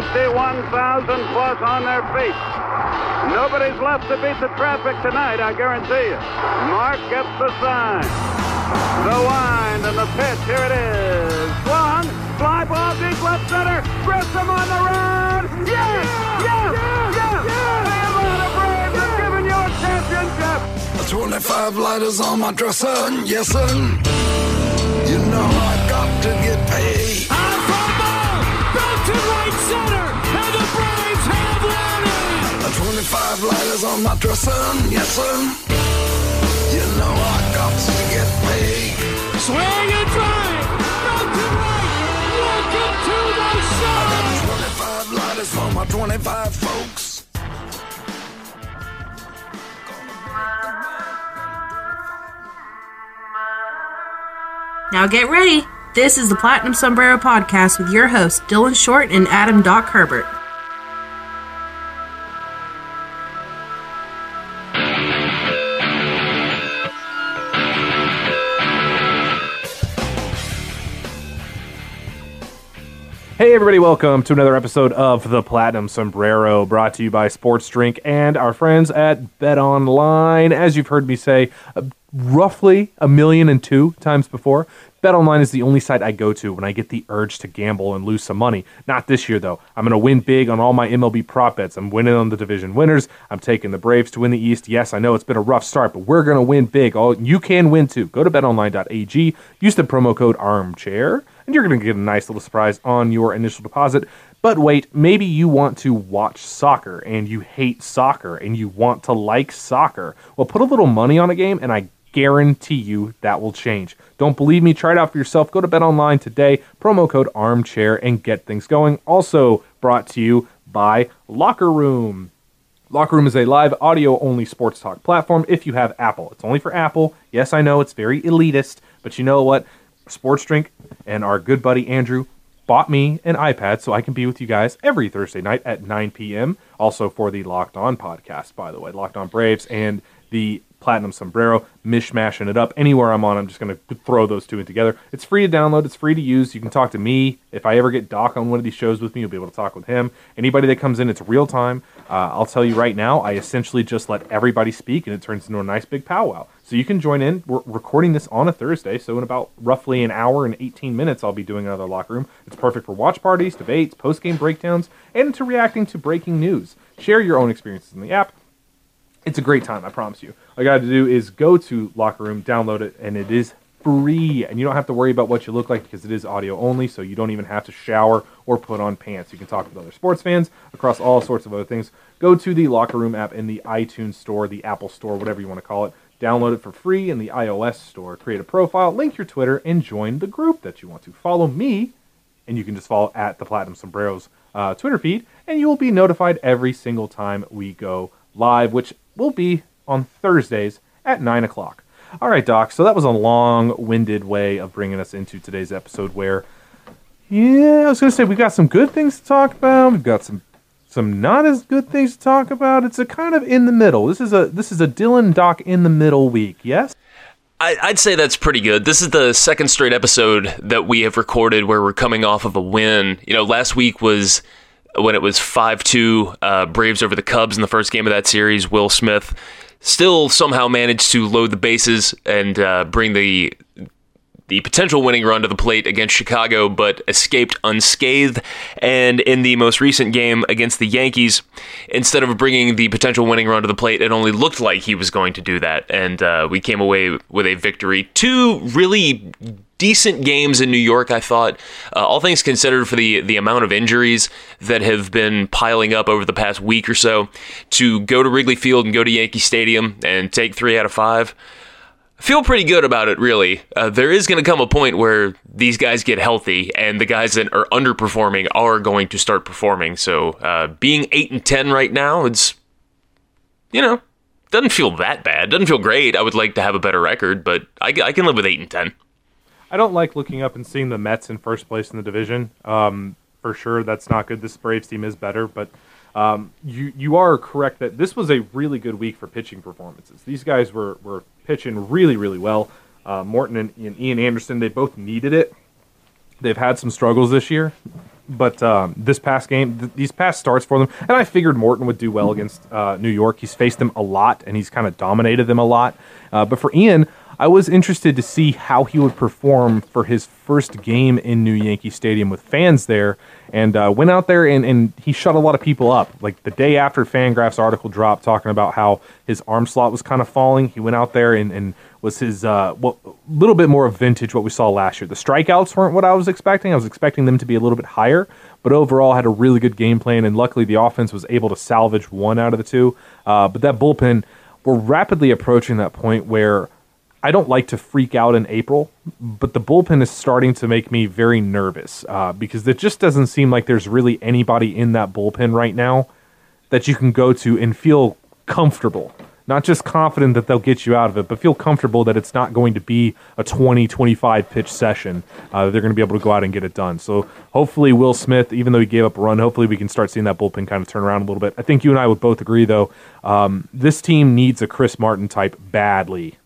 51,000 plus on their feet. Nobody's left to beat the traffic tonight, I guarantee you. Mark gets the sign. The wind and the pitch. Here it is. Swung. Fly ball deep left center. Grissom on the run. Yes! Yes! Yes! yes. The Atlanta Braves have given you a championship. 25 lighters on my dresser, yes sir. You know I got to get paid. 25 lighters on my dresser, yes sir. You know I got to get paid. Swing and drive, out to right. Welcome to the show. 25 lighters for my 25 folks. Now get ready. This is the Platinum Sombrero Podcast with your hosts, Dylan Short and Adam Doc Herbert. Hey, everybody, welcome to another episode of the Platinum Sombrero, brought to you by Sports Drink and our friends at Bet Online. As you've heard me say roughly a million and two times before, BetOnline is the only site I go to when I get the urge to gamble and lose some money. Not this year, though. I'm going to win big on all my MLB prop bets. I'm winning on the division winners. I'm taking the Braves to win the East. Yes, I know it's been a rough start, but we're going to win big. Oh, you can win too. Go to betonline.ag, use the promo code ARMCHAIR, and you're going to get a nice little surprise on your initial deposit. But wait, maybe you want to watch soccer and you hate soccer and you want to like soccer. Well, put a little money on a game, and I guarantee you that will change. Don't believe me? Try it out for yourself. Go to Bet Online today, promo code armchair, and get things going. Also brought to you by Locker Room. Locker Room is a live audio only sports talk platform if you have Apple. It's only for Apple. Yes, I know it's very elitist, but you know what? Sports Drink and our good buddy Andrew bought me an iPad so I can be with you guys every Thursday night at 9 p.m. Also for the Locked On podcast, by the way, Locked On Braves and the Platinum Sombrero, mishmashing it up. Anywhere I'm on, I'm just going to throw those two in together. It's free to download, it's free to use. You can talk to me. If I ever get Doc on one of these shows with me, you'll be able to talk with him. Anybody that comes in, it's real time. Uh, I'll tell you right now, I essentially just let everybody speak, and it turns into a nice big powwow. So you can join in. We're recording this on a Thursday, so in about roughly an hour and 18 minutes, I'll be doing another locker room. It's perfect for watch parties, debates, post game breakdowns, and to reacting to breaking news. Share your own experiences in the app it's a great time, I promise you. All you got to do is go to Locker Room, download it, and it is free. And you don't have to worry about what you look like because it is audio only, so you don't even have to shower or put on pants. You can talk with other sports fans across all sorts of other things. Go to the Locker Room app in the iTunes Store, the Apple Store, whatever you want to call it. Download it for free in the iOS Store. Create a profile, link your Twitter, and join the group that you want to. Follow me, and you can just follow at the Platinum Sombreros uh, Twitter feed, and you will be notified every single time we go live, which will be on Thursdays at 9 o'clock. All right, Doc, so that was a long winded way of bringing us into today's episode where, yeah, I was going to say we've got some good things to talk about. We've got some some not as good things to talk about. It's a kind of in the middle. This is a this is a Dylan Doc in the middle week. Yes. I'd say that's pretty good. This is the second straight episode that we have recorded where we're coming off of a win. You know, last week was when it was 5 2 uh, Braves over the Cubs in the first game of that series. Will Smith still somehow managed to load the bases and uh, bring the the potential winning run to the plate against Chicago, but escaped unscathed. And in the most recent game against the Yankees, instead of bringing the potential winning run to the plate, it only looked like he was going to do that. And uh, we came away with a victory. Two really decent games in New York, I thought. Uh, all things considered, for the, the amount of injuries that have been piling up over the past week or so, to go to Wrigley Field and go to Yankee Stadium and take three out of five feel pretty good about it, really. Uh, there is going to come a point where these guys get healthy, and the guys that are underperforming are going to start performing. So, uh, being eight and ten right now, it's you know doesn't feel that bad. Doesn't feel great. I would like to have a better record, but I, I can live with eight and ten. I don't like looking up and seeing the Mets in first place in the division. Um, for sure, that's not good. This Braves team is better, but um, you you are correct that this was a really good week for pitching performances. These guys were were pitching really really well. Uh, Morton and, and, Ian Anderson they both needed it. They've had some struggles this year, but um, this past game, th- these past starts for them, and I figured Morton would do well against uh, New York. He's faced them a lot, and he's kind of dominated them a lot. Uh, but for Ian, I was interested to see how he would perform for his first game in New Yankee Stadium with fans there, and uh, went out there and, and he shut a lot of people up. Like the day after Fangraphs article dropped talking about how his arm slot was kind of falling, he went out there and, and was his uh, well, a little bit more of vintage what we saw last year. The strikeouts weren't what I was expecting. I was expecting them to be a little bit higher, but overall had a really good game plan, and luckily the offense was able to salvage one out of the two. Uh, but that bullpen, we're rapidly approaching that point where I don't like to freak out in April, but the bullpen is starting to make me very nervous uh, because it just doesn't seem like there's really anybody in that bullpen right now that you can go to and feel comfortable. Not just confident that they'll get you out of it, but feel comfortable that it's not going to be a 20, 25 pitch session. Uh, they're going to be able to go out and get it done. So hopefully, Will Smith, even though he gave up a run, hopefully we can start seeing that bullpen kind of turn around a little bit. I think you and I would both agree, though, um, this team needs a Chris Martin type badly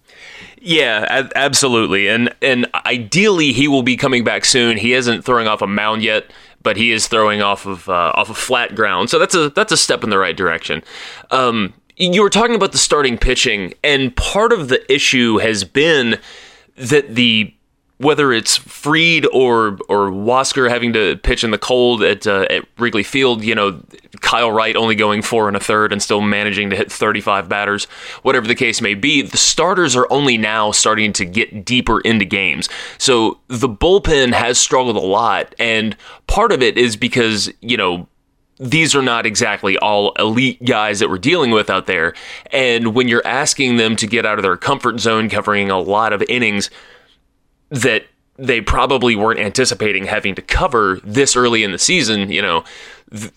yeah, absolutely. And and ideally he will be coming back soon. He isn't throwing off a mound yet, but he is throwing off of uh, off of flat ground. So that's a that's a step in the right direction. Um, you were talking about the starting pitching, and part of the issue has been that the whether it's Fried or or Huascar having to pitch in the cold at uh, at Wrigley Field, you know, Kyle Wright only going four and a third and still managing to hit 35 batters, whatever the case may be, the starters are only now starting to get deeper into games. So the bullpen has struggled a lot, and part of it is because you know these are not exactly all elite guys that we're dealing with out there. And when you're asking them to get out of their comfort zone, covering a lot of innings, that they probably weren't anticipating having to cover this early in the season, you know,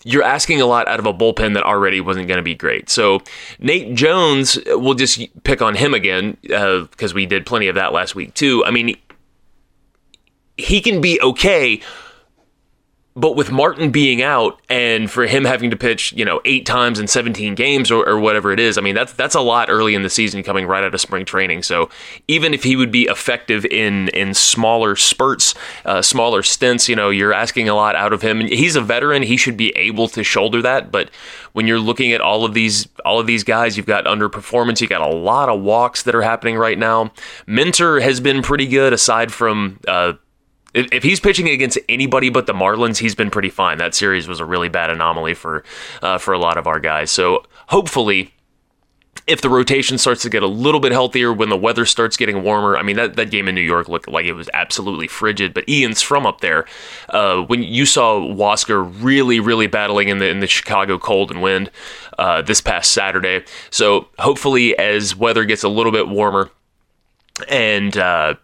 you're asking a lot out of a bullpen that already wasn't going to be great. So Nate Jones, we'll just pick on him again because uh, we did plenty of that last week too. I mean, he can be okay but with Martin being out and for him having to pitch, you know, eight times in 17 games or, or, whatever it is, I mean, that's that's a lot early in the season coming right out of spring training. So even if he would be effective in in smaller spurts, uh, smaller stints, you know, you're asking a lot out of him. He's a veteran; he should be able to shoulder that. But when you're looking at all of these all of these guys, you've got underperformance. you've got a lot of walks that are happening right now. Minter has been pretty good, aside from. Uh, if, if he's pitching against anybody but the Marlins, he's been pretty fine. That series was a really bad anomaly for uh, for a lot of our guys. So hopefully, if the rotation starts to get a little bit healthier when the weather starts getting warmer, I mean that, that game in New York looked like it was absolutely frigid. But Ian's from up there. Uh, when you saw Huascar really, really battling in the in the Chicago cold and wind uh, this past Saturday, so hopefully as weather gets a little bit warmer and uh,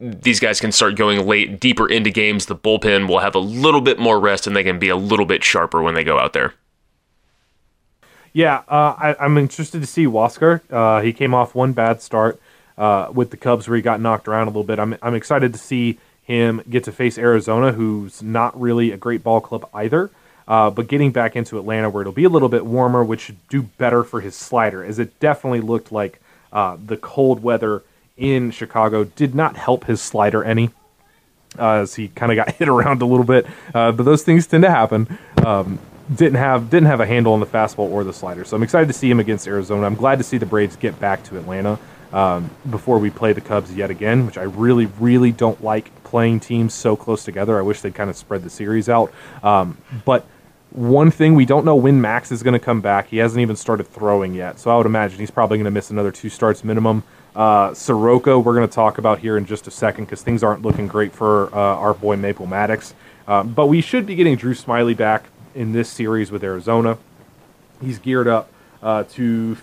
these guys can start going late, deeper into games. The bullpen will have a little bit more rest and they can be a little bit sharper when they go out there. Yeah, uh, I, am interested to see Huascar. Uh, he came off one bad start uh, with the Cubs where he got knocked around a little bit. I'm, I'm excited to see him get to face Arizona, who's not really a great ball club either. Uh, but getting back into Atlanta where it'll be a little bit warmer, which should do better for his slider, as it definitely looked like uh, the cold weather in Chicago did not help his slider any. Uh, as he kind of got hit around a little bit, uh, but those things tend to happen. Um, didn't have didn't have a handle on the fastball or the slider, so I'm excited to see him against Arizona. I'm glad to see the Braves get back to Atlanta um, before we play the Cubs yet again, which I really really don't like playing teams so close together. I wish they'd kind of spread the series out, um, but. One thing we don't know when Max is going to come back. He hasn't even started throwing yet, so I would imagine he's probably going to miss another two starts minimum. Uh, Soroka, we're going to talk about here in just a second because things aren't looking great for uh, our boy Maple Maddox. Uh, but we should be getting Drew Smyly back in this series with Arizona. He's geared up uh, to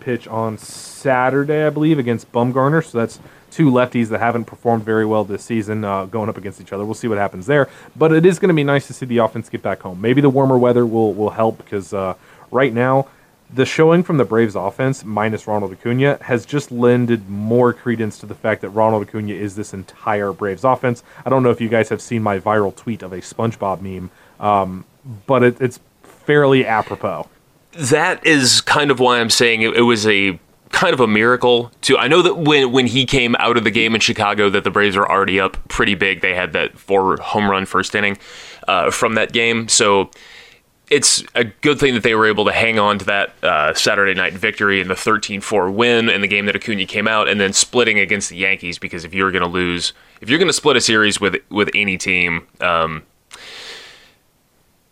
pitch on Saturday, I believe, against Bumgarner. So that's two lefties that haven't performed very well this season uh, going up against each other. We'll see what happens there. But it is going to be nice to see the offense get back home. Maybe the warmer weather will, will help because uh, right now, the showing from the Braves offense, minus Ronald Acuna, has just lended more credence to the fact that Ronald Acuna is this entire Braves offense. I don't know if you guys have seen my viral tweet of a SpongeBob meme, um, but it, it's fairly apropos. That is kind of why I'm saying it, it was a kind of a miracle too. I know that when when he came out of the game in Chicago, that the Braves were already up pretty big. They had that four home run first inning uh, from that game, so it's a good thing that they were able to hang on to that uh, Saturday night victory and the 13-4 win in the game that Acuna came out, and then splitting against the Yankees. Because if you're going to lose, if you're going to split a series with with any team, um,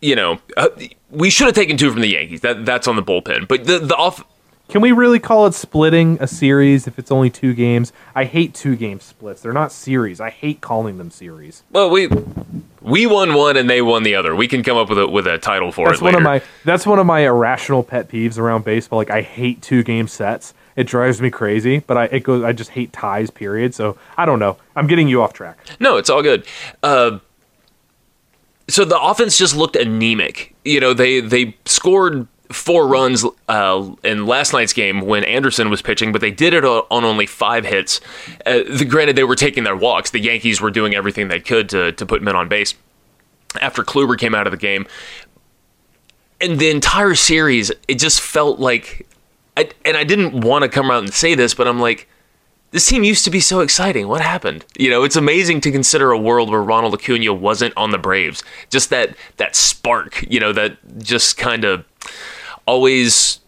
you know, uh, we should have taken two from the Yankees. That that's on the bullpen, but the the off. Can we really call it splitting a series if it's only two games? I hate two game splits. They're not series. I hate calling them series. Well, we we won one and they won the other. We can come up with a with a title for That's it one later. of my that's one of my irrational pet peeves around baseball. Like I hate two game sets. It drives me crazy, but I it goes I just hate ties, period. So I don't know. I'm getting you off track. No, it's all good. Uh, so the offense just looked anemic. You know, they they scored four runs uh, in last night's game when Anderson was pitching, but they did it on only five hits. Uh, the, granted, they were taking their walks. The Yankees were doing everything they could to to put men on base. After Kluber came out of the game, and the entire series, it just felt like, I, and I didn't want to come out and say this, but I'm like, this team used to be so exciting. What happened? You know, it's amazing to consider a world where Ronald Acuna wasn't on the Braves. Just that that spark, you know, that just kind of always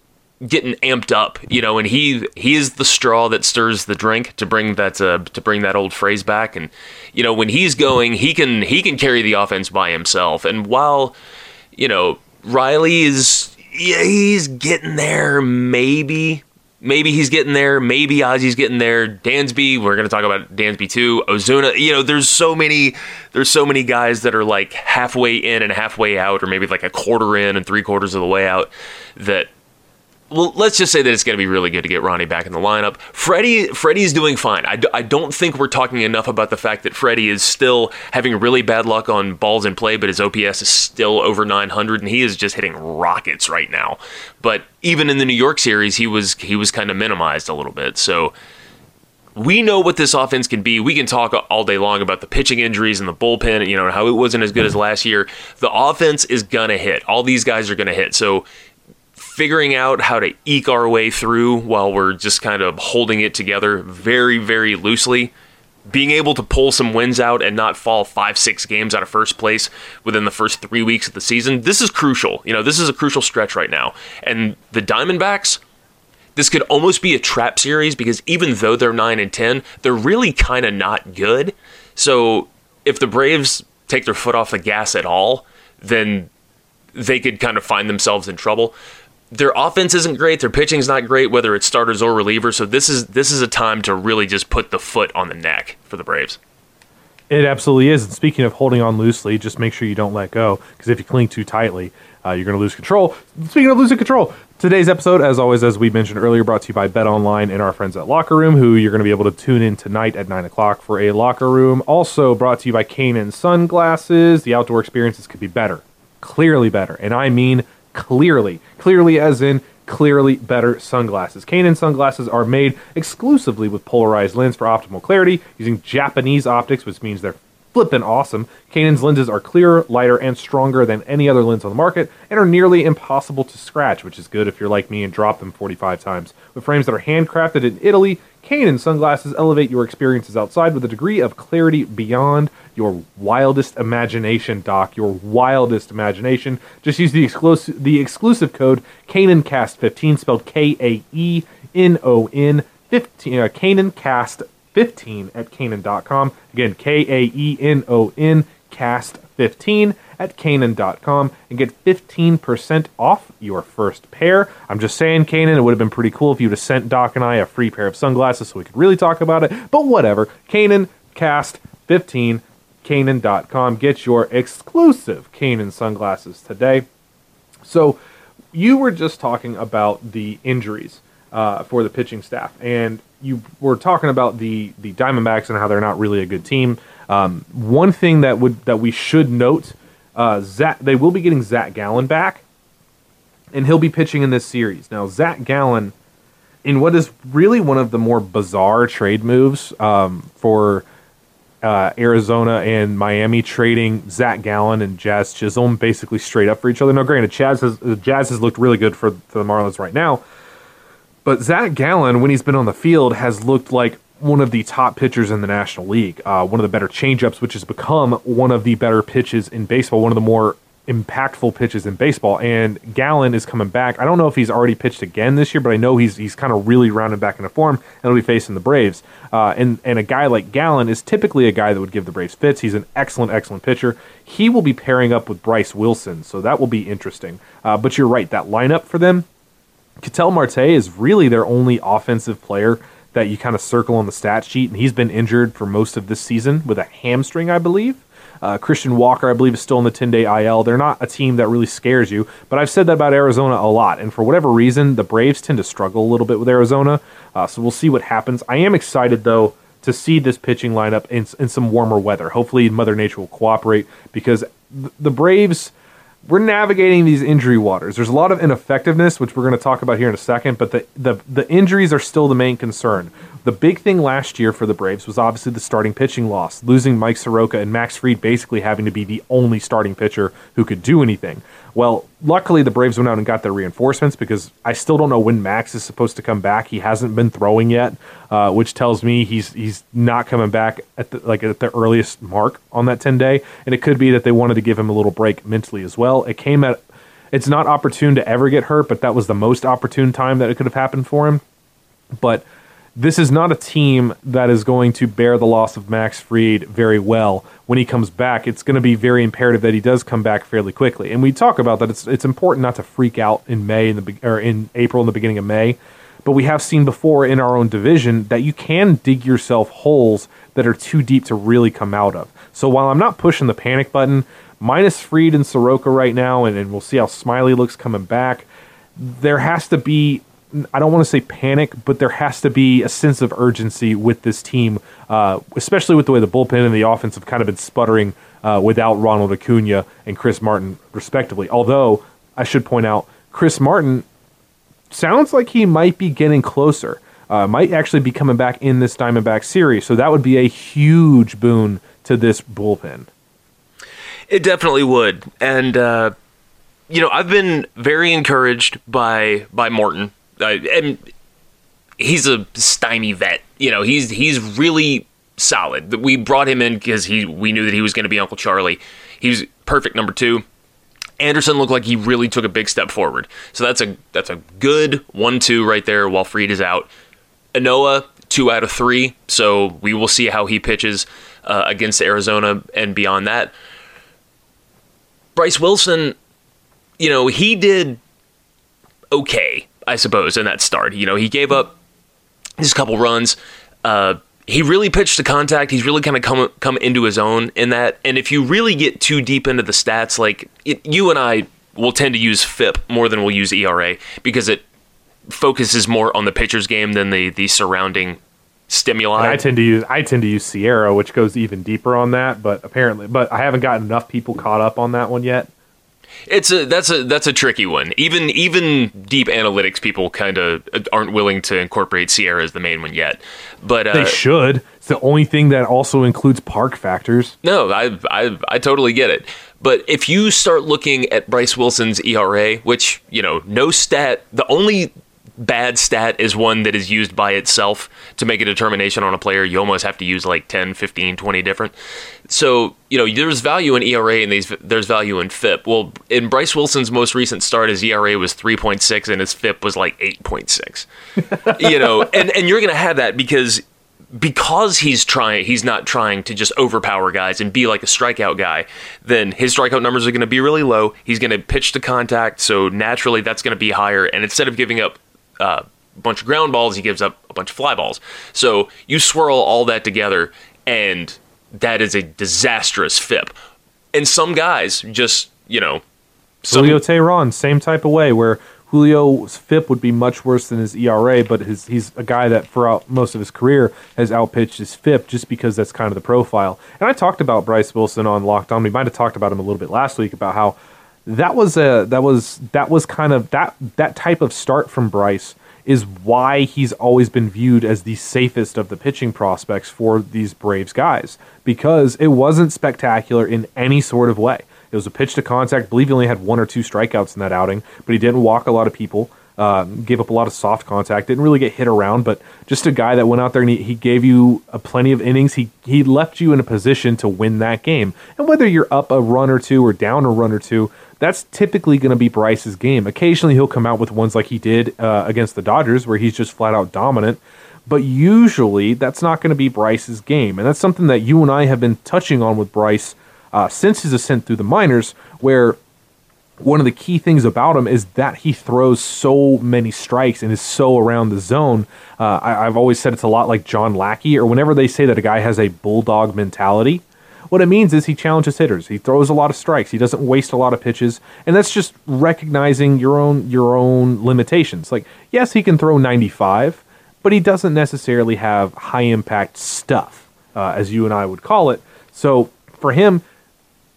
getting amped up, you know, and he he is the straw that stirs the drink to bring that uh, to bring that old phrase back and you know, when he's going, he can he can carry the offense by himself. And while you know, Riley is yeah, he's getting there maybe maybe he's getting there. Maybe Ozzie's getting there. Dansby, we're going to talk about Dansby too. Ozuna, you know, there's so many, there's so many guys that are like halfway in and halfway out, or maybe like a quarter in and three quarters of the way out. That, well, let's just say that it's going to be really good to get Ronnie back in the lineup. Freddie, Freddie's doing fine. I, d- I don't think we're talking enough about the fact that Freddie is still having really bad luck on balls in play, but his OPS is still over 900, and he is just hitting rockets right now. But even in the New York series, he was he was kind of minimized a little bit. So we know what this offense can be. We can talk all day long about the pitching injuries and the bullpen, you know, how it wasn't as good as last year. The offense is gonna hit. All these guys are gonna hit. So figuring out how to eke our way through while we're just kind of holding it together very, very loosely. Being able to pull some wins out and not fall five, six games out of first place within the first three weeks of the season, this is crucial. You know, this is a crucial stretch right now. And the Diamondbacks, this could almost be a trap series because even though they're 9 and 10, they're really kind of not good. So if the Braves take their foot off the gas at all, then they could kind of find themselves in trouble. Their offense isn't great, their pitching's not great, whether it's starters or relievers. So this is this is a time to really just put the foot on the neck for the Braves. It absolutely is. And speaking of holding on loosely, just make sure you don't let go because if you cling too tightly, uh, you're going to lose control. Speaking of losing control, today's episode, as always, as we mentioned earlier, brought to you by Bet Online and our friends at Locker Room, who you're going to be able to tune in tonight at 9 o'clock for a Locker Room. Also brought to you by Kaenon Sunglasses. The outdoor experiences could be better, clearly better. And I mean clearly. Clearly, as in clearly better sunglasses. Kaenon sunglasses are made exclusively with polarized lens for optimal clarity using Japanese optics, which means they're flippin' awesome. Kaenon's lenses are clearer, lighter, and stronger than any other lens on the market and are nearly impossible to scratch, which is good if you're like me and drop them 45 times. With frames that are handcrafted in Italy, Kaenon sunglasses elevate your experiences outside with a degree of clarity beyond your wildest imagination, Doc. Your wildest imagination. Just use the exclusive the exclusive code KaenonCast15, spelled K A E N O N 15, uh, KaenonCast15 at Kaenon.com. Again, K A E N O N Cast 15 at Kaenon.com and get 15% off your first pair. I'm just saying, Kaenon, it would have been pretty cool if you would have sent Doc and I a free pair of sunglasses so we could really talk about it. But whatever. Kaenon Cast 15, Kaenon.com. Get your exclusive Kaenon sunglasses today. So, you were just talking about the injuries uh, for the pitching staff. And you were talking about the the Diamondbacks and how they're not really a good team. Um, one thing that would that we should note, uh, Zach, they will be getting Zach Gallen back, and he'll be pitching in this series. Now, Zach Gallen, in what is really one of the more bizarre trade moves um, for uh, Arizona and Miami trading Zach Gallen and Jazz Chisholm basically straight up for each other. Now, granted, Jazz has, Jazz has looked really good for, for the Marlins right now, but Zach Gallen, when he's been on the field, has looked like one of the top pitchers in the National League. Uh, one of the better changeups, which has become one of the better pitches in baseball, one of the more impactful pitches in baseball. And Gallen is coming back. I don't know if he's already pitched again this year, but I know he's he's kind of really rounded back into form, and he'll be facing the Braves. Uh, and and a guy like Gallen is typically a guy that would give the Braves fits. He's an excellent, excellent pitcher. He will be pairing up with Bryce Wilson, so that will be interesting. Uh, but you're right, that lineup for them Ketel Marte is really their only offensive player that you kind of circle on the stat sheet, and he's been injured for most of this season with a hamstring, I believe. Uh, Christian Walker, I believe, is still in the 10 day IL. They're not a team that really scares you, but I've said that about Arizona a lot. And for whatever reason, the Braves tend to struggle a little bit with Arizona. Uh, so we'll see what happens. I am excited, though, to see this pitching lineup in, in some warmer weather. Hopefully, Mother Nature will cooperate because the Braves we're navigating these injury waters. There's a lot of ineffectiveness, which we're going to talk about here in a second, but the, the, the injuries are still the main concern. The big thing last year for the Braves was obviously the starting pitching loss, losing Mike Soroka and Max Fried basically having to be the only starting pitcher who could do anything. Well, luckily the Braves went out and got their reinforcements because I still don't know when Max is supposed to come back. He hasn't been throwing yet, uh, which tells me he's he's not coming back at the, like at the earliest mark on that ten day. And it could be that they wanted to give him a little break mentally as well. It came at it's not opportune to ever get hurt, but that was the most opportune time that it could have happened for him. But this is not a team that is going to bear the loss of Max Fried very well when he comes back. It's going to be very imperative that he does come back fairly quickly. And we talk about that. It's it's important not to freak out in May in the or in April in the beginning of May. But we have seen before in our own division that you can dig yourself holes that are too deep to really come out of. So while I'm not pushing the panic button, minus Fried and Soroka right now, and, and we'll see how Smyly looks coming back. There has to be I don't want to say panic, but there has to be a sense of urgency with this team, uh, especially with the way the bullpen and the offense have kind of been sputtering uh, without Ronald Acuna and Chris Martin, respectively. Although I should point out, Chris Martin sounds like he might be getting closer. Uh, might actually be coming back in this Diamondback series, so that would be a huge boon to this bullpen. It definitely would, and uh, you know I've been very encouraged by by Morton uh, and he's a stymie vet. You know, he's he's really solid. We brought him in because he we knew that he was going to be Uncle Charlie. He's perfect number two. Anderson looked like he really took a big step forward. So that's a that's a good one-two right there. While Fried is out, Ynoa two out of three. So we will see how he pitches uh, against Arizona and beyond that. Bryce Wilson, you know, he did okay I suppose, in that start. You know, he gave up his couple runs. Uh, he really pitched to contact. He's really kind of come come into his own in that. And if you really get too deep into the stats, like it, you and I will tend to use FIP more than we'll use ERA because it focuses more on the pitcher's game than the the surrounding stimuli. And I tend to use I tend to use SIERA, which goes even deeper on that. But apparently, but I haven't gotten enough people caught up on that one yet. It's a that's a that's a tricky one. Even even deep analytics people kind of aren't willing to incorporate SIERA as the main one yet. But uh, they should. It's the only thing that also includes park factors. No, I I I totally get it. But if you start looking at Bryce Wilson's ERA, which you know, no stat, the only bad stat is one that is used by itself to make a determination on a player. You almost have to use like 10, 15, 20 different. So, you know, there's value in ERA and these, there's value in FIP. Well, in Bryce Wilson's most recent start, his ERA was 3.6 and his FIP was like 8.6. you know, and, and you're going to have that because because he's trying he's not trying to just overpower guys and be like a strikeout guy then his strikeout numbers are going to be really low he's going to pitch to contact so naturally that's going to be higher and instead of giving up uh, a bunch of ground balls, he gives up a bunch of fly balls. So you swirl all that together, and that is a disastrous FIP. And some guys just, you know, some, Julio Teheran, same type of way, where Julio's FIP would be much worse than his ERA, but his, he's a guy that throughout most of his career has outpitched his FIP just because that's kind of the profile. And I talked about Bryce Wilson on Locked On. We might have talked about him a little bit last week about how that was a that was that was kind of that that type of start from Bryce is why he's always been viewed as the safest of the pitching prospects for these Braves guys because it wasn't spectacular in any sort of way. It was a pitch to contact. I believe he only had one or two strikeouts in that outing, but he didn't walk a lot of people. Uh, gave up a lot of soft contact. Didn't really get hit around, but just a guy that went out there and he, he gave you a plenty of innings. He he left you in a position to win that game. And whether you're up a run or two or down a run or two, that's typically going to be Bryce's game. Occasionally he'll come out with ones like he did uh, against the Dodgers, where he's just flat out dominant. But usually that's not going to be Bryce's game, and that's something that you and I have been touching on with Bryce uh, since his ascent through the minors, where one of the key things about him is that he throws so many strikes and is so around the zone. Uh, I, have always said it's a lot like John Lackey, or whenever they say that a guy has a bulldog mentality, what it means is he challenges hitters. He throws a lot of strikes. He doesn't waste a lot of pitches, and that's just recognizing your own your own limitations. Like, yes, he can throw 95, but he doesn't necessarily have high impact stuff, uh, as you and I would call it. So for him,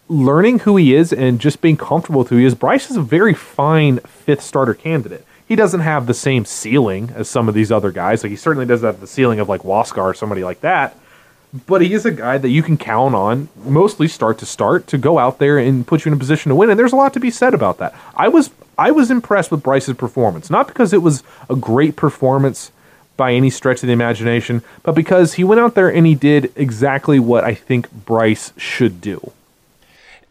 learning who he is and just being comfortable with who he is, Bryce is a very fine fifth starter candidate. He doesn't have the same ceiling as some of these other guys. Like he certainly doesn't have the ceiling of like Huascar or somebody like that. But he is a guy that you can count on, mostly start to start, to go out there and put you in a position to win. And there's a lot to be said about that. I was I was impressed with Bryce's performance, not because it was a great performance by any stretch of the imagination, but because he went out there and he did exactly what I think Bryce should do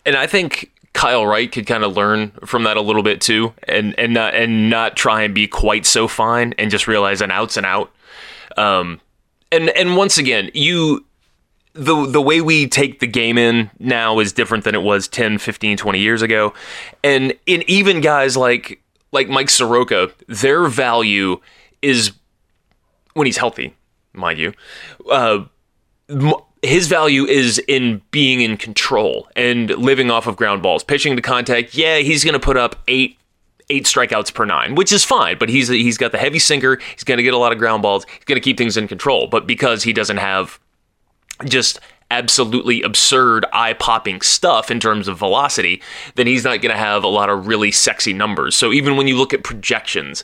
and I think Kyle Wright could kind of learn from that a little bit too, and and not and not try and be quite so fine, and just realize an out's an out. Um, and and once again, you the the way we take the game in now is different than it was 10, 15, 20 years ago. And in even guys like like Mike Soroka, their value is when he's healthy, mind you. Uh, his value is in being in control and living off of ground balls. Pitching to contact, yeah, he's going to put up eight eight strikeouts per nine, which is fine. But he's he's got the heavy sinker. He's going to get a lot of ground balls. He's going to keep things in control. But because he doesn't have just absolutely absurd eye popping stuff in terms of velocity, then he's not going to have a lot of really sexy numbers. So even when you look at projections,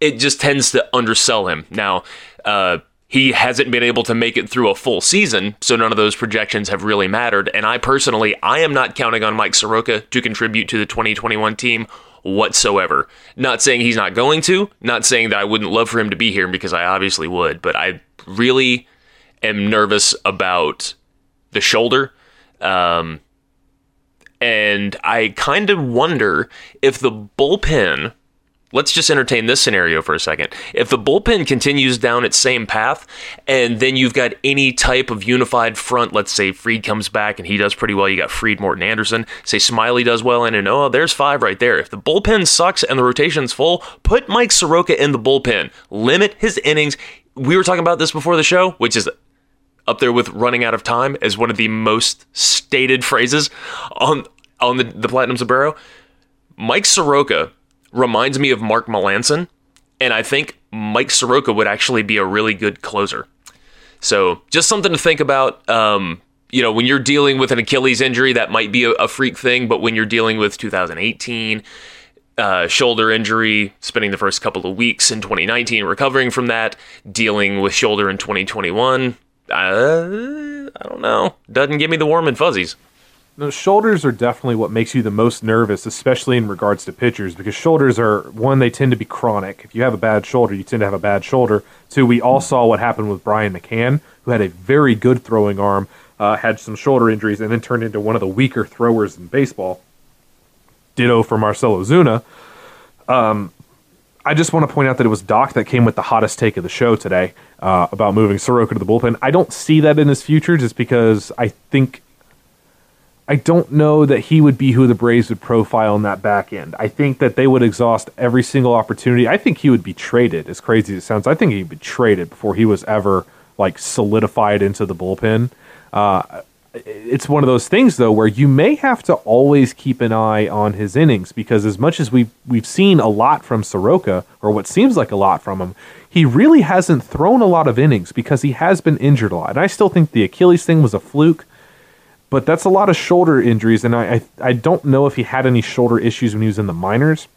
it just tends to undersell him. Now, uh, he hasn't been able to make it through a full season, so none of those projections have really mattered. And I personally, I am not counting on Mike Soroka to contribute to the 2021 team whatsoever. Not saying he's not going to, not saying that I wouldn't love for him to be here because I obviously would, but I really am nervous about the shoulder. Um, and I kind of wonder if the bullpen let's just entertain this scenario for a second. If the bullpen continues down its same path, and then you've got any type of unified front, let's say Fried comes back and he does pretty well, you got Fried, Morton, Anderson, say Smyly does well, and, and oh, there's five right there. If the bullpen sucks and the rotation's full, put Mike Soroka in the bullpen, limit his innings. We were talking about this before the show, which is up there with running out of time as one of the most stated phrases on on the, the Platinum Sombrero. Mike Soroka reminds me of Mark Melancon, and I think Mike Soroka would actually be a really good closer. So just something to think about. Um, you know, when you're dealing with an Achilles injury, that might be a, a freak thing, but when you're dealing with 2018, uh, shoulder injury, spending the first couple of weeks in 2019 recovering from that, dealing with shoulder in 2021, uh, I don't know. Doesn't give me the warm and fuzzies. No, shoulders are definitely what makes you the most nervous, especially in regards to pitchers, because shoulders are one, they tend to be chronic. If you have a bad shoulder, you tend to have a bad shoulder. Two, we all saw what happened with Brian McCann, who had a very good throwing arm, uh, had some shoulder injuries, and then turned into one of the weaker throwers in baseball. Ditto for Marcell Ozuna. Um, I just want to point out that it was Doc that came with the hottest take of the show today uh, about moving Soroka to the bullpen. I don't see that in his future just because I think I don't know that he would be who the Braves would profile in that back end. I think that they would exhaust every single opportunity. I think he would be traded, as crazy as it sounds. I think he'd be traded before he was ever like solidified into the bullpen. Uh, it's one of those things though where you may have to always keep an eye on his innings because as much as we've we've seen a lot from Soroka or what seems like a lot from him, he really hasn't thrown a lot of innings because he has been injured a lot. And I still think the Achilles thing was a fluke, but that's a lot of shoulder injuries, and I I, I don't know if he had any shoulder issues when he was in the minors.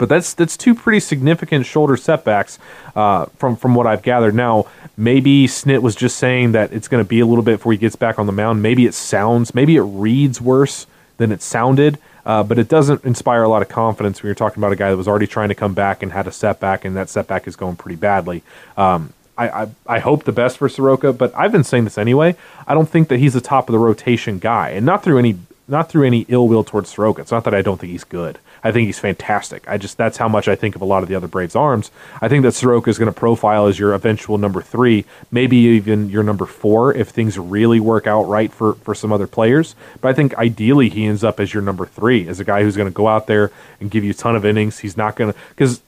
But that's that's two pretty significant shoulder setbacks uh, from from what I've gathered. Now, maybe Snit was just saying that it's going to be a little bit before he gets back on the mound. Maybe it sounds, maybe it reads worse than it sounded. Uh, but it doesn't inspire a lot of confidence when you're talking about a guy that was already trying to come back and had a setback, and that setback is going pretty badly. Um, I, I, I hope the best for Soroka, but I've been saying this anyway. I don't think that he's the top of the rotation guy, and not through any not through any ill will towards Soroka. It's not that I don't think he's good. I think he's fantastic. I just that's how much I think of a lot of the other Braves arms. I think that Soroka is going to profile as your eventual number three, maybe even your number four if things really work out right for for some other players. But I think ideally he ends up as your number three, as a guy who's going to go out there and give you a ton of innings. He's not going to because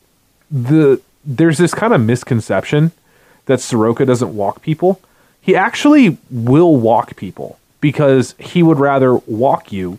the there's this kind of misconception that Soroka doesn't walk people. He actually will walk people because he would rather walk you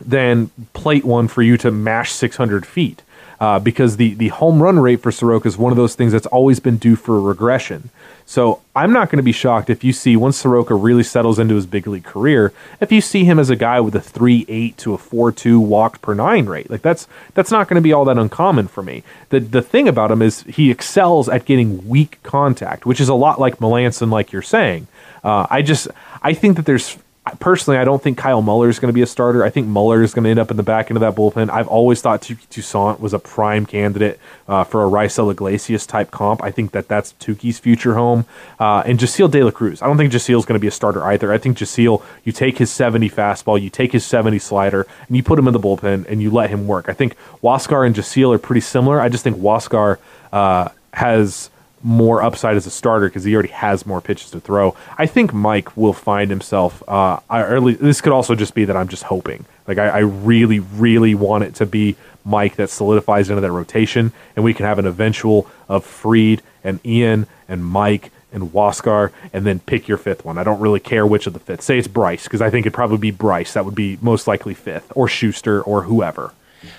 than plate one for you to mash 600 feet. Uh, because the, the home run rate for Soroka is one of those things that's always been due for regression. So I'm not going to be shocked if you see once Soroka really settles into his big league career, if you see him as a guy with a three eight to a four two walked per nine rate. Like that's that's not going to be all that uncommon for me. The the thing about him is he excels at getting weak contact, which is a lot like Melancon, like you're saying. Uh, I just I think that there's personally, I don't think Kyle Muller is going to be a starter. I think Muller is going to end up in the back end of that bullpen. I've always thought Touki Toussaint was a prime candidate uh, for a Raisel Iglesias type comp. I think that that's Touki's future home. Uh, and Jasseel De La Cruz. I don't think Jasseel is going to be a starter either. I think Jasseel, you take his 70 fastball, you take his 70 slider, and you put him in the bullpen and you let him work. I think Huascar and Jasseel are pretty similar. I just think Huascar uh, has more upside as a starter because he already has more pitches to throw. I think Mike will find himself. Uh, early, this could also just be that I'm just hoping. Like I, I, really, really want it to be Mike that solidifies into that rotation, and we can have an eventual of Fried and Ian and Mike and Huascar, and then pick your fifth one. I don't really care which of the fifth. Say it's Bryce because I think it'd probably be Bryce. That would be most likely fifth, or Shuster, or whoever.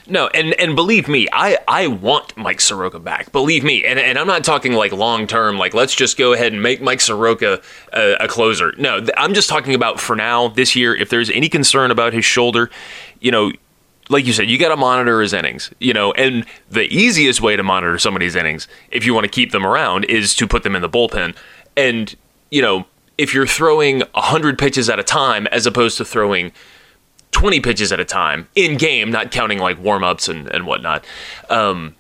No, and and believe me, I I want Mike Soroka back. Believe me, and and I'm not talking like long term. Like let's just go ahead and make Mike Soroka a, a closer. No, th- I'm just talking about for now this year. If there's any concern about his shoulder, you know, like you said, you got to monitor his innings, you know, and the easiest way to monitor somebody's innings, if you want to keep them around, is to put them in the bullpen. And, you know, if you're throwing 100 pitches at a time as opposed to throwing 20 pitches at a time in game, not counting like warm ups and, and whatnot. Um,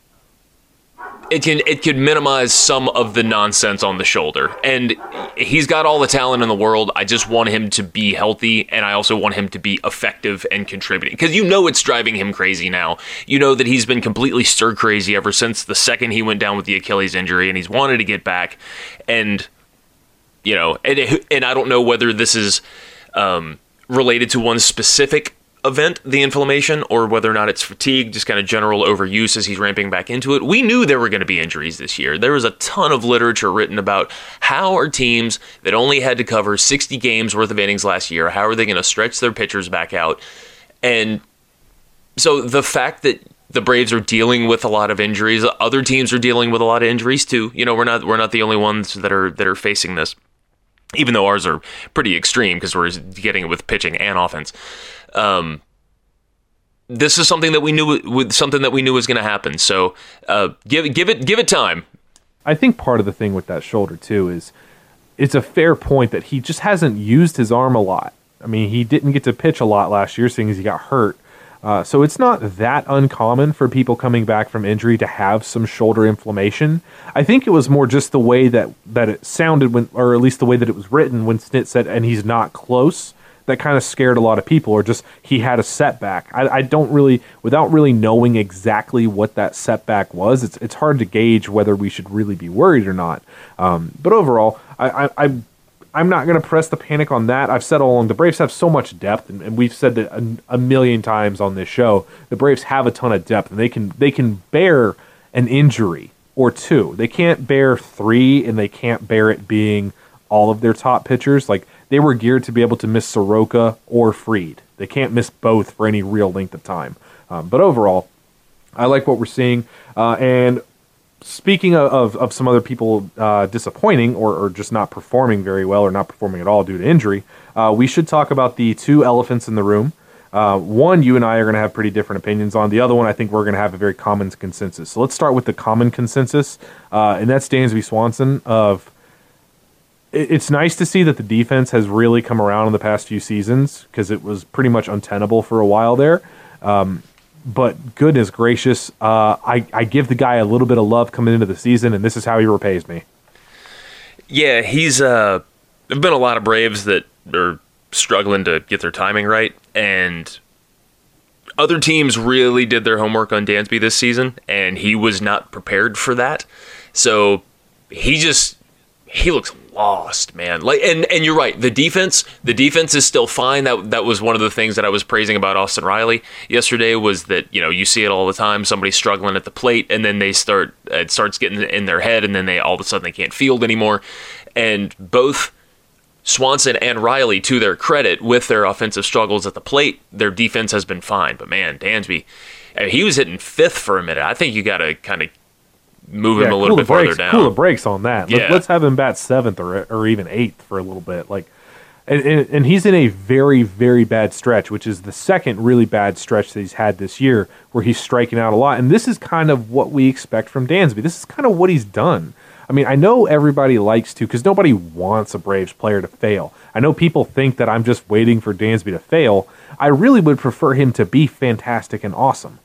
it can it could minimize some of the nonsense on the shoulder. And he's got all the talent in the world. I just want him to be healthy and I also want him to be effective and contributing. Because you know it's driving him crazy now. You know that he's been completely stir crazy ever since the second he went down with the Achilles injury and he's wanted to get back. And you know, and and I don't know whether this is um, related to one specific event, the inflammation, or whether or not it's fatigue, just kind of general overuse as he's ramping back into it. We knew there were going to be injuries this year. There was a ton of literature written about how are teams that only had to cover 60 games worth of innings last year, how are they going to stretch their pitchers back out? And so the fact that the Braves are dealing with a lot of injuries, other teams are dealing with a lot of injuries too. You know, we're not we're not the only ones that are that are facing this even though ours are pretty extreme because we're getting it with pitching and offense. Um, this is something that we knew with something that we knew was going to happen. So uh, give give it give it time. I think part of the thing with that shoulder too is it's a fair point that he just hasn't used his arm a lot. I mean, he didn't get to pitch a lot last year, seeing as he got hurt. Uh, so it's not that uncommon for people coming back from injury to have some shoulder inflammation. I think it was more just the way that, that it sounded when, or at least the way that it was written when Snit said, and he's not close. That kind of scared a lot of people, or just he had a setback. I, I don't really, without really knowing exactly what that setback was, it's it's hard to gauge whether we should really be worried or not. Um, but overall, I, I, I I'm not going to press the panic on that. I've said all along the Braves have so much depth, and, and we've said that a, a, million times on this show. The Braves have a ton of depth, and they can they can bear an injury or two. They can't bear three, and they can't bear it being all of their top pitchers. Like they were geared to be able to miss Soroka or Fried. They can't miss both for any real length of time. Um, but overall, I like what we're seeing. Uh, and speaking of, of, of, some other people uh, disappointing or, or, just not performing very well or not performing at all due to injury, uh, we should talk about the two elephants in the room. Uh, one, you and I are going to have pretty different opinions on. The other one, I think we're going to have a very common consensus. So let's start with the common consensus, uh, and that's Dansby Swanson. Of it's nice to see that the defense has really come around in the past few seasons because it was pretty much untenable for a while there. Um, but goodness gracious, uh, I, I give the guy a little bit of love coming into the season, and this is how he repays me. Yeah, he's. Uh, there've been a lot of Braves that are struggling to get their timing right, and other teams really did their homework on Dansby this season, and he was not prepared for that. So he just he looks lost, man. Like and and you're right. The defense, the defense is still fine. That that was one of the things that I was praising about Austin Riley yesterday was that, you know, you see it all the time, somebody struggling at the plate and then they start it starts getting in their head and then they all of a sudden they can't field anymore. And both Swanson and Riley, to their credit, with their offensive struggles at the plate, their defense has been fine. But man, Dansby, he was hitting fifth for a minute. I think you got to kind of move yeah, him a little bit breaks, farther down. Cool the brakes on that. Yeah. Let, us have him bat seventh or or even eighth for a little bit. Like, and, and, and he's in a very very bad stretch, which is the second really bad stretch that he's had this year, where he's striking out a lot. And this is kind of what we expect from Dansby. This is kind of what he's done. I mean, I know everybody likes to because nobody wants a Braves player to fail. I know people think that I'm just waiting for Dansby to fail. I really would prefer him to be fantastic and awesome.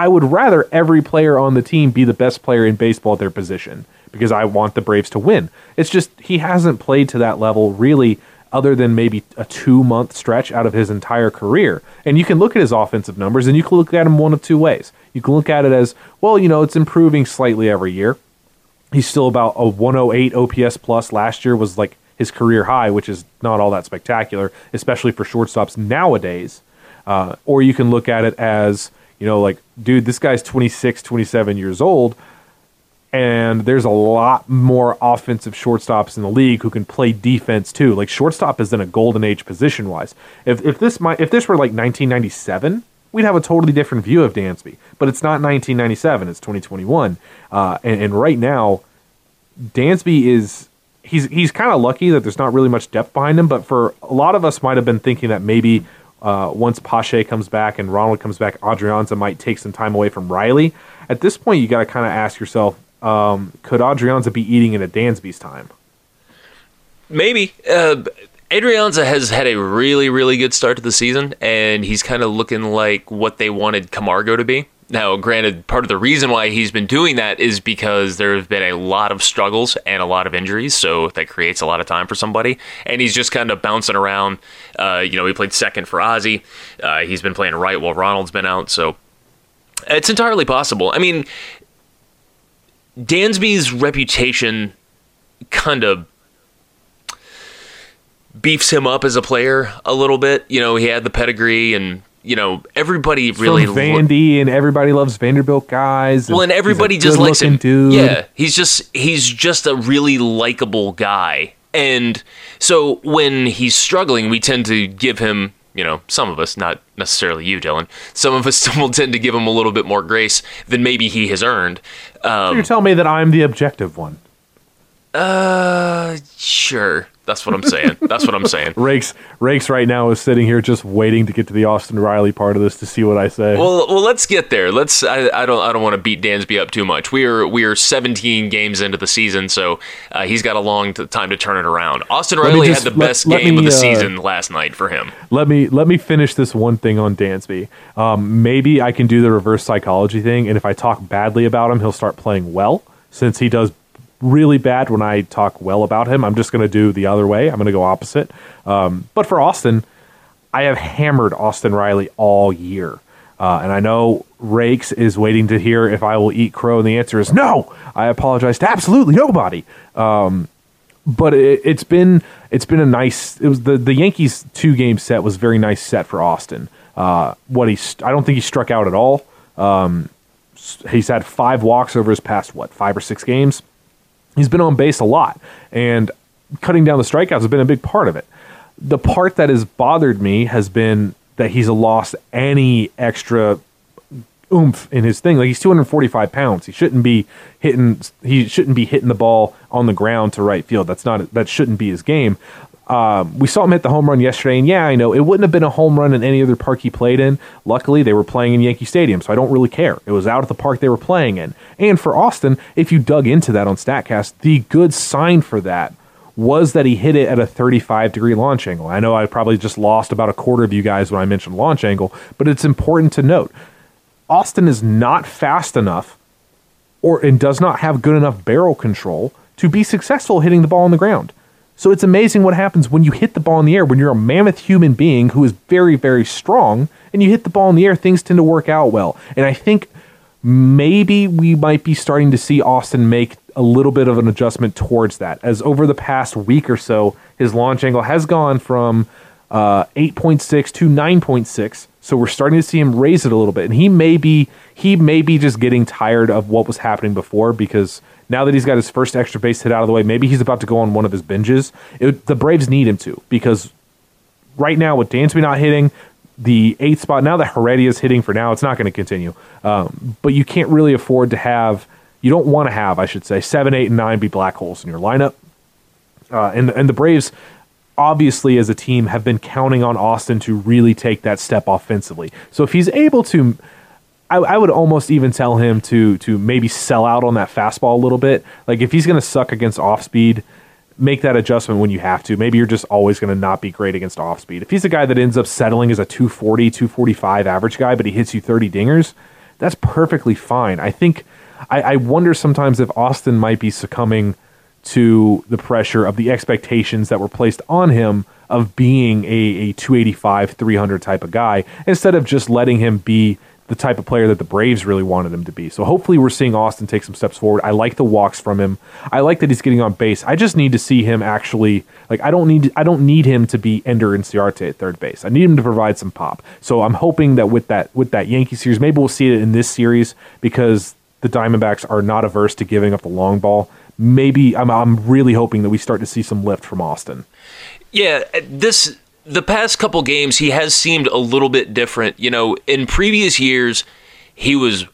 I would rather every player on the team be the best player in baseball at their position because I want the Braves to win. It's just he hasn't played to that level really other than maybe a two month stretch out of his entire career. And you can look at his offensive numbers and you can look at him one of two ways. You can look at it as, well, you know, it's improving slightly every year. He's still about a 108 OPS plus. Last year was like his career high, which is not all that spectacular, especially for shortstops nowadays. Uh, or you can look at it as, you know, like, dude, this guy's 26, 27 years old, and there's a lot more offensive shortstops in the league who can play defense too. Like shortstop is in a golden age position wise. If if this might if this were like 1997, we'd have a totally different view of Dansby. But it's not 1997; it's 2021, uh, and, and right now, Dansby is he's he's kind of lucky that there's not really much depth behind him. But for a lot of us, might have been thinking that maybe uh, once Pache comes back and Ronald comes back, Adrianza might take some time away from Riley. At this point, you got to kind of ask yourself, um, could Adrianza be eating into Dansby's time? Maybe. Uh, Adrianza has had a really, really good start to the season, and he's kind of looking like what they wanted Camargo to be. Now, granted, part of the reason why he's been doing that is because there have been a lot of struggles and a lot of injuries, so that creates a lot of time for somebody. And he's just kind of bouncing around. Uh, you know, he played second for Ozzie. Uh, he's been playing right while Ronald's been out, so it's entirely possible. I mean, Dansby's reputation kind of beefs him up as a player a little bit. You know, he had the pedigree and you know, everybody really From Vandy lo- and everybody loves Vanderbilt guys. And well, and everybody just likes him. Dude. Yeah, he's just he's just a really likable guy. And so when he's struggling, we tend to give him, you know, some of us, not necessarily you, Dylan. Some of us will tend to give him a little bit more grace than maybe he has earned. Um, so you're telling me that I'm the objective one? Uh, sure. That's what I'm saying. That's what I'm saying. Rakes Rakes right now is sitting here just waiting to get to the Austin Riley part of this to see what I say. Well, well, let's get there. Let's. I, I don't. I don't want to beat Dansby up too much. We are we are 17 games into the season, so uh, he's got a long t- time to turn it around. Austin Riley just, had the let, best let game me, of the uh, season last night for him. Let me let me finish this one thing on Dansby. Um, maybe I can do the reverse psychology thing, and if I talk badly about him, he'll start playing well since he does really bad when I talk well about him. I'm just going to do the other way. I'm going to go opposite. Um, but for Austin, I have hammered Austin Riley all year. Uh, and I know Rakes is waiting to hear if I will eat crow, and the answer is no. I apologize to absolutely nobody. Um, but it, has been it's been a nice. It was the the Yankees two game set was very nice set for Austin. Uh, what he I don't think he struck out at all. Um, he's had five walks over his past what five or six games he's been on base a lot. And cutting down the strikeouts has been a big part of it. The part that has bothered me has been that he's lost any extra oomph in his thing. Like he's 245 pounds. He shouldn't be hitting. He shouldn't be hitting the ball on the ground to right field. That's not. That shouldn't be his game. Um, we saw him hit the home run yesterday, and yeah, I know it wouldn't have been a home run in any other park he played in. Luckily, they were playing in Yankee Stadium, so I don't really care. It was out at the park they were playing in. And for Austin, if you dug into that on StatCast, the good sign for that was that he hit it at a 35 degree launch angle. I know I probably just lost about a quarter of you guys when I mentioned launch angle, but it's important to note Austin is not fast enough or and does not have good enough barrel control to be successful hitting the ball on the ground. So it's amazing what happens when you hit the ball in the air when you're a mammoth human being who is very very strong and you hit the ball in the air things tend to work out well. And I think maybe we might be starting to see Austin make a little bit of an adjustment towards that as over the past week or so his launch angle has gone from uh, 8.6 to 9.6 so we're starting to see him raise it a little bit, and he may be he may be just getting tired of what was happening before because now that he's got his first extra base hit out of the way, maybe he's about to go on one of his binges. It, the Braves need him to because right now with Dansby not hitting the eighth spot, now that Heredia is hitting for now, it's not going to continue. Um, but you can't really afford to have you don't want to have, I should say, seven, eight, and nine be black holes in your lineup. Uh, and and the Braves obviously as a team have been counting on Austin to really take that step offensively. So if he's able to I, I, would almost even tell him to to maybe sell out on that fastball a little bit. Like if he's going to suck against off speed, make that adjustment when you have to. Maybe you're just always going to not be great against off speed. If he's a guy that ends up settling as a 240, 245 average guy, but he hits you 30 dingers, that's perfectly fine. I think I, I wonder sometimes if Austin might be succumbing – to the pressure of the expectations that were placed on him of being a, a 285, 300 type of guy instead of just letting him be the type of player that the Braves really wanted him to be. So hopefully we're seeing Austin take some steps forward. I like the walks from him. I like that he's getting on base. I just need to see him actually like I don't need I don't need him to be Ender Inciarte at third base. I need him to provide some pop. So I'm hoping that with that with that Yankee series, maybe we'll see it in this series because the Diamondbacks are not averse to giving up the long ball maybe I'm, I'm really hoping that we start to see some lift from Austin. Yeah, this the past couple games he has seemed a little bit different. You know, in previous years he was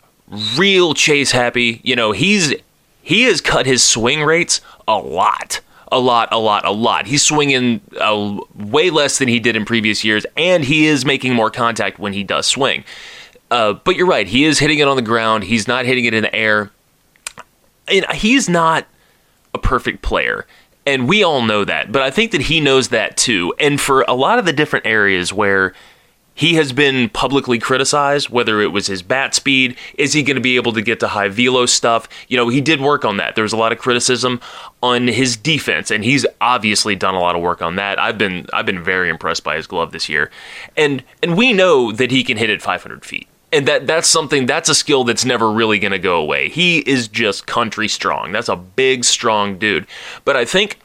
real chase happy. You know, he's he has cut his swing rates a lot. A lot, a lot, a lot. He's swinging uh, way less than he did in previous years, and he is making more contact when he does swing. Uh, but you're right, he is hitting it on the ground. He's not hitting it in the air. And he's not a perfect player. And we all know that, but I think that he knows that too. And for a lot of the different areas where he has been publicly criticized, whether it was his bat speed, is he going to be able to get to high velo stuff? You know, he did work on that. There was a lot of criticism on his defense, and he's obviously done a lot of work on that. I've been I've been very impressed by his glove this year, and and we know that he can hit it 500 feet and that that's something that's a skill that's never really going to go away. He is just country strong. That's a big strong dude. But I think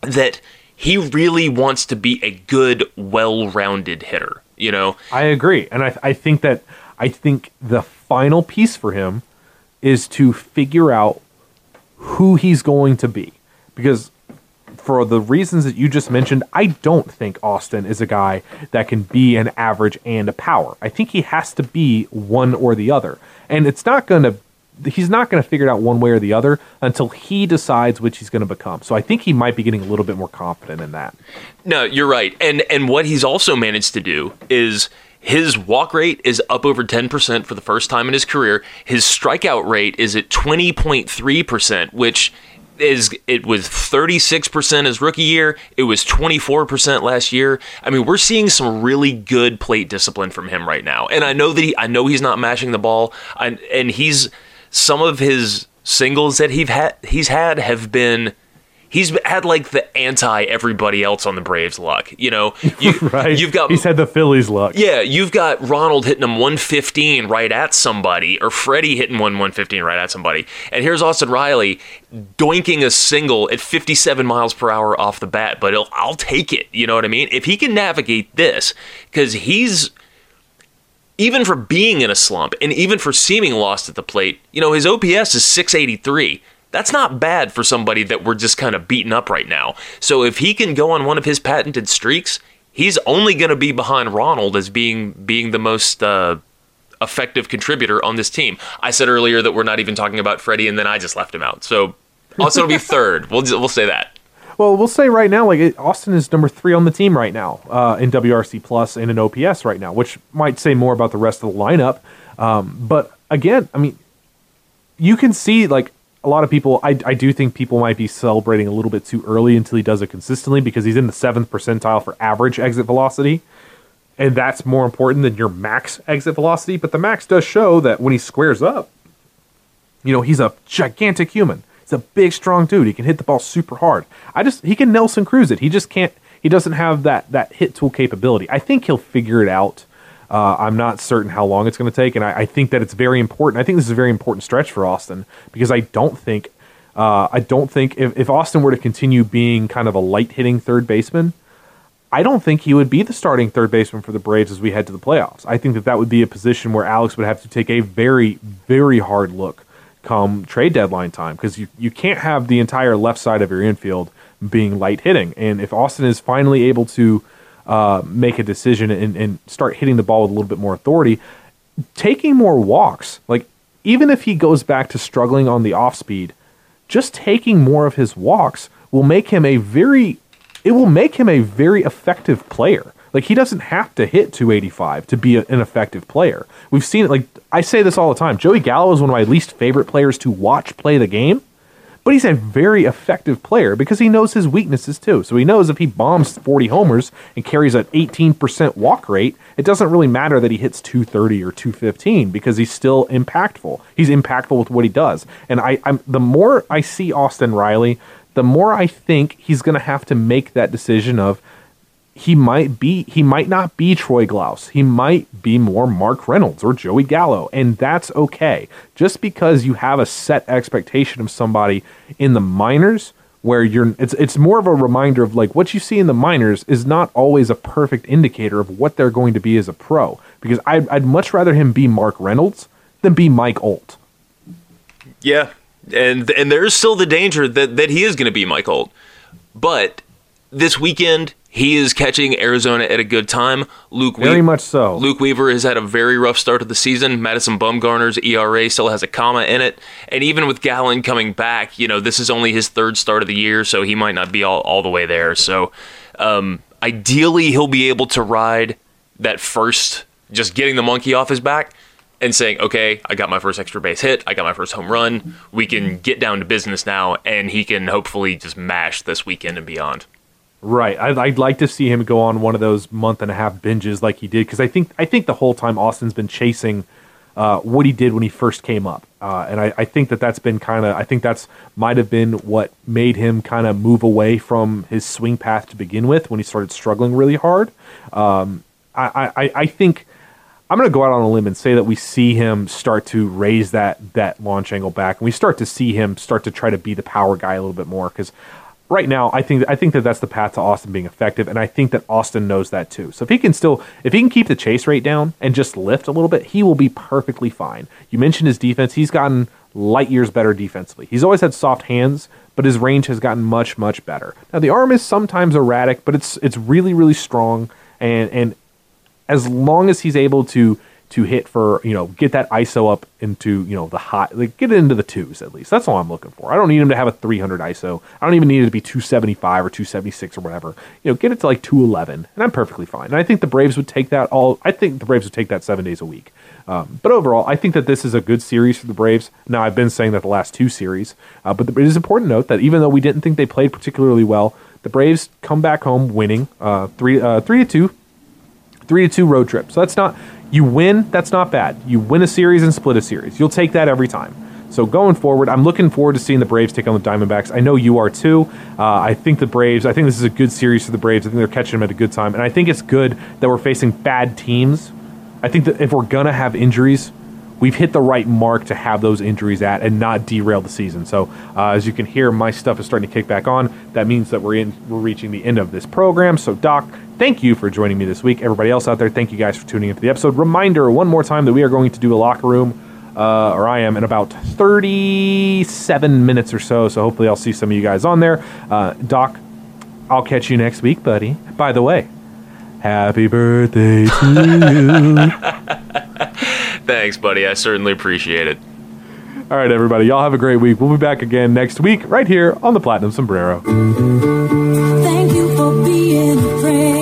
that he really wants to be a good well-rounded hitter, you know. I agree. And I I think that I think the final piece for him is to figure out who he's going to be. Because for the reasons that you just mentioned, I don't think Austin is a guy that can be an average and a power. I think he has to be one or the other. And it's not going to he's not going to figure it out one way or the other until he decides which he's going to become. So I think he might be getting a little bit more confident in that. No, you're right. And and what he's also managed to do is his walk rate is up over 10% for the first time in his career. His strikeout rate is at 20.3%, which is it was 36% his rookie year. It was 24% last year. I mean, we're seeing some really good plate discipline from him right now. And I know that he, I know he's not mashing the ball. And he's some of his singles that he's had he's had have been he's had like the anti everybody else on the Braves luck. You know, you, right? You've got he's had the Phillies luck. Yeah, you've got Ronald hitting him 115 right at somebody, or Freddie hitting one 115 right at somebody, and here's Austin Riley doinking a single at 57 miles per hour off the bat. But I'll take it. You know what I mean? If he can navigate this, because he's even for being in a slump and even for seeming lost at the plate, you know, his OPS is 683 That's not bad for somebody that we're just kind of beating up right now. So if he can go on one of his patented streaks, he's only going to be behind Ronald as being being the most uh, effective contributor on this team. I said earlier that we're not even talking about Freddie, and then I just left him out. So Austin will be third. We'll we'll say that. Well, we'll say right now, like Austin is number three on the team right now uh, in WRC plus and in OPS right now, which might say more about the rest of the lineup. Um, but again, I mean, you can see like a lot of people. I, I do think people might be celebrating a little bit too early until he does it consistently because he's in the seventh percentile for average exit velocity, and that's more important than your max exit velocity. But the max does show that when he squares up, you know, he's a gigantic human. He's a big, strong dude. He can hit the ball super hard. I just he can Nelson Cruz it. He just can't. He doesn't have that that hit tool capability. I think he'll figure it out. Uh, I'm not certain how long it's going to take, and I, I, think that it's very important. I think this is a very important stretch for Austin because I don't think uh, I don't think if, if Austin were to continue being kind of a light hitting third baseman, I don't think he would be the starting third baseman for the Braves as we head to the playoffs. I think that that would be a position where Alex would have to take a very very hard look come trade deadline time because you, you can't have the entire left side of your infield being light hitting. And if Austin is finally able to uh, make a decision and, and start hitting the ball with a little bit more authority, taking more walks, like even if he goes back to struggling on the off speed, just taking more of his walks will make him a very it will make him a very effective player. Like he doesn't have to hit 285 to be a, an effective player. We've seen it. Like I say this all the time. Joey Gallo is one of my least favorite players to watch play the game, but he's a very effective player because he knows his weaknesses too. So he knows if he bombs 40 homers and carries an 18% walk rate, it doesn't really matter that he hits 230 or 215 because he's still impactful. He's impactful with what he does. And I, I'm the more I see Austin Riley, the more I think he's going to have to make that decision of he might be he might not be Troy Glaus. He might be more Mark Reynolds or Joey Gallo, and that's okay. Just because you have a set expectation of somebody in the minors where you're it's it's more of a reminder of like what you see in the minors is not always a perfect indicator of what they're going to be as a pro because I'd, I'd much rather him be Mark Reynolds than be Mike Olt. Yeah, and and there's still the danger that that he is going to be Mike Olt, but this weekend he is catching Arizona at a good time. Luke very much so. Luke Weaver has had a very rough start of the season. Madison Bumgarner's ERA still has a comma in it, and even with Gallen coming back, you know this is only his third start of the year, so he might not be all, all the way there. So um, ideally, he'll be able to ride that first, just getting the monkey off his back and saying, okay, I got my first extra base hit, I got my first home run. We can get down to business now, and he can hopefully just mash this weekend and beyond. Right. I'd, I'd, like to see him go on one of those month and a half binges like he did because I think I think the whole time Austin's been chasing uh, what he did when he first came up, uh, and I, I, think that that's been kind of I think that's might have been what made him kind of move away from his swing path to begin with when he started struggling really hard. Um, I, I, I think. I'm going to go out on a limb and say that we see him start to raise that that launch angle back, and we start to see him start to try to be the power guy a little bit more because right now, I think I think that that's the path to Austin being effective, and I think that Austin knows that too. So if he can still, if he can keep the chase rate down and just lift a little bit, he will be perfectly fine. You mentioned his defense; he's gotten light years better defensively. He's always had soft hands, but his range has gotten much much better. Now the arm is sometimes erratic, but it's it's really really strong, and and as long as he's able to to hit for you know get that ISO up into you know the high like get it into the twos at least. That's all I'm looking for. I don't need him to have a 300 ISO. I don't even need it to be 275 or 276 or whatever. You know, get it to like 211, and I'm perfectly fine. And I think the Braves would take that all. I think the Braves would take that seven days a week. Um, but overall, I think that this is a good series for the Braves. Now, I've been saying that the last two series, uh, but it is important to note that even though we didn't think they played particularly well, the Braves come back home winning uh, three uh, three to two, three to two road trip. So that's not you win, that's not bad. You win a series and split a series. You'll take that every time. So going forward, I'm looking forward to seeing the Braves take on the Diamondbacks. I know you are too. Uh, I think the Braves. I think this is a good series for the Braves. I think they're catching them at a good time, and I think it's good that we're facing bad teams. I think that if we're gonna have injuries, we've hit the right mark to have those injuries at and not derail the season. So uh, as you can hear, my stuff is starting to kick back on. That means that we're in we're reaching the end of this program. So Doc, thank you for joining me this week. Everybody else out there, thank you guys for tuning into the episode. Reminder one more time that we are going to do a locker room uh, or I am, in about 37 minutes or so. So hopefully I'll see some of you guys on there. Uh, Doc, I'll catch you next week, buddy. By the way, happy birthday to you. Thanks, buddy. I certainly appreciate it. All right, everybody. Y'all have a great week. We'll be back again next week right here on the Platinum Sombrero. Thank you for being a friend.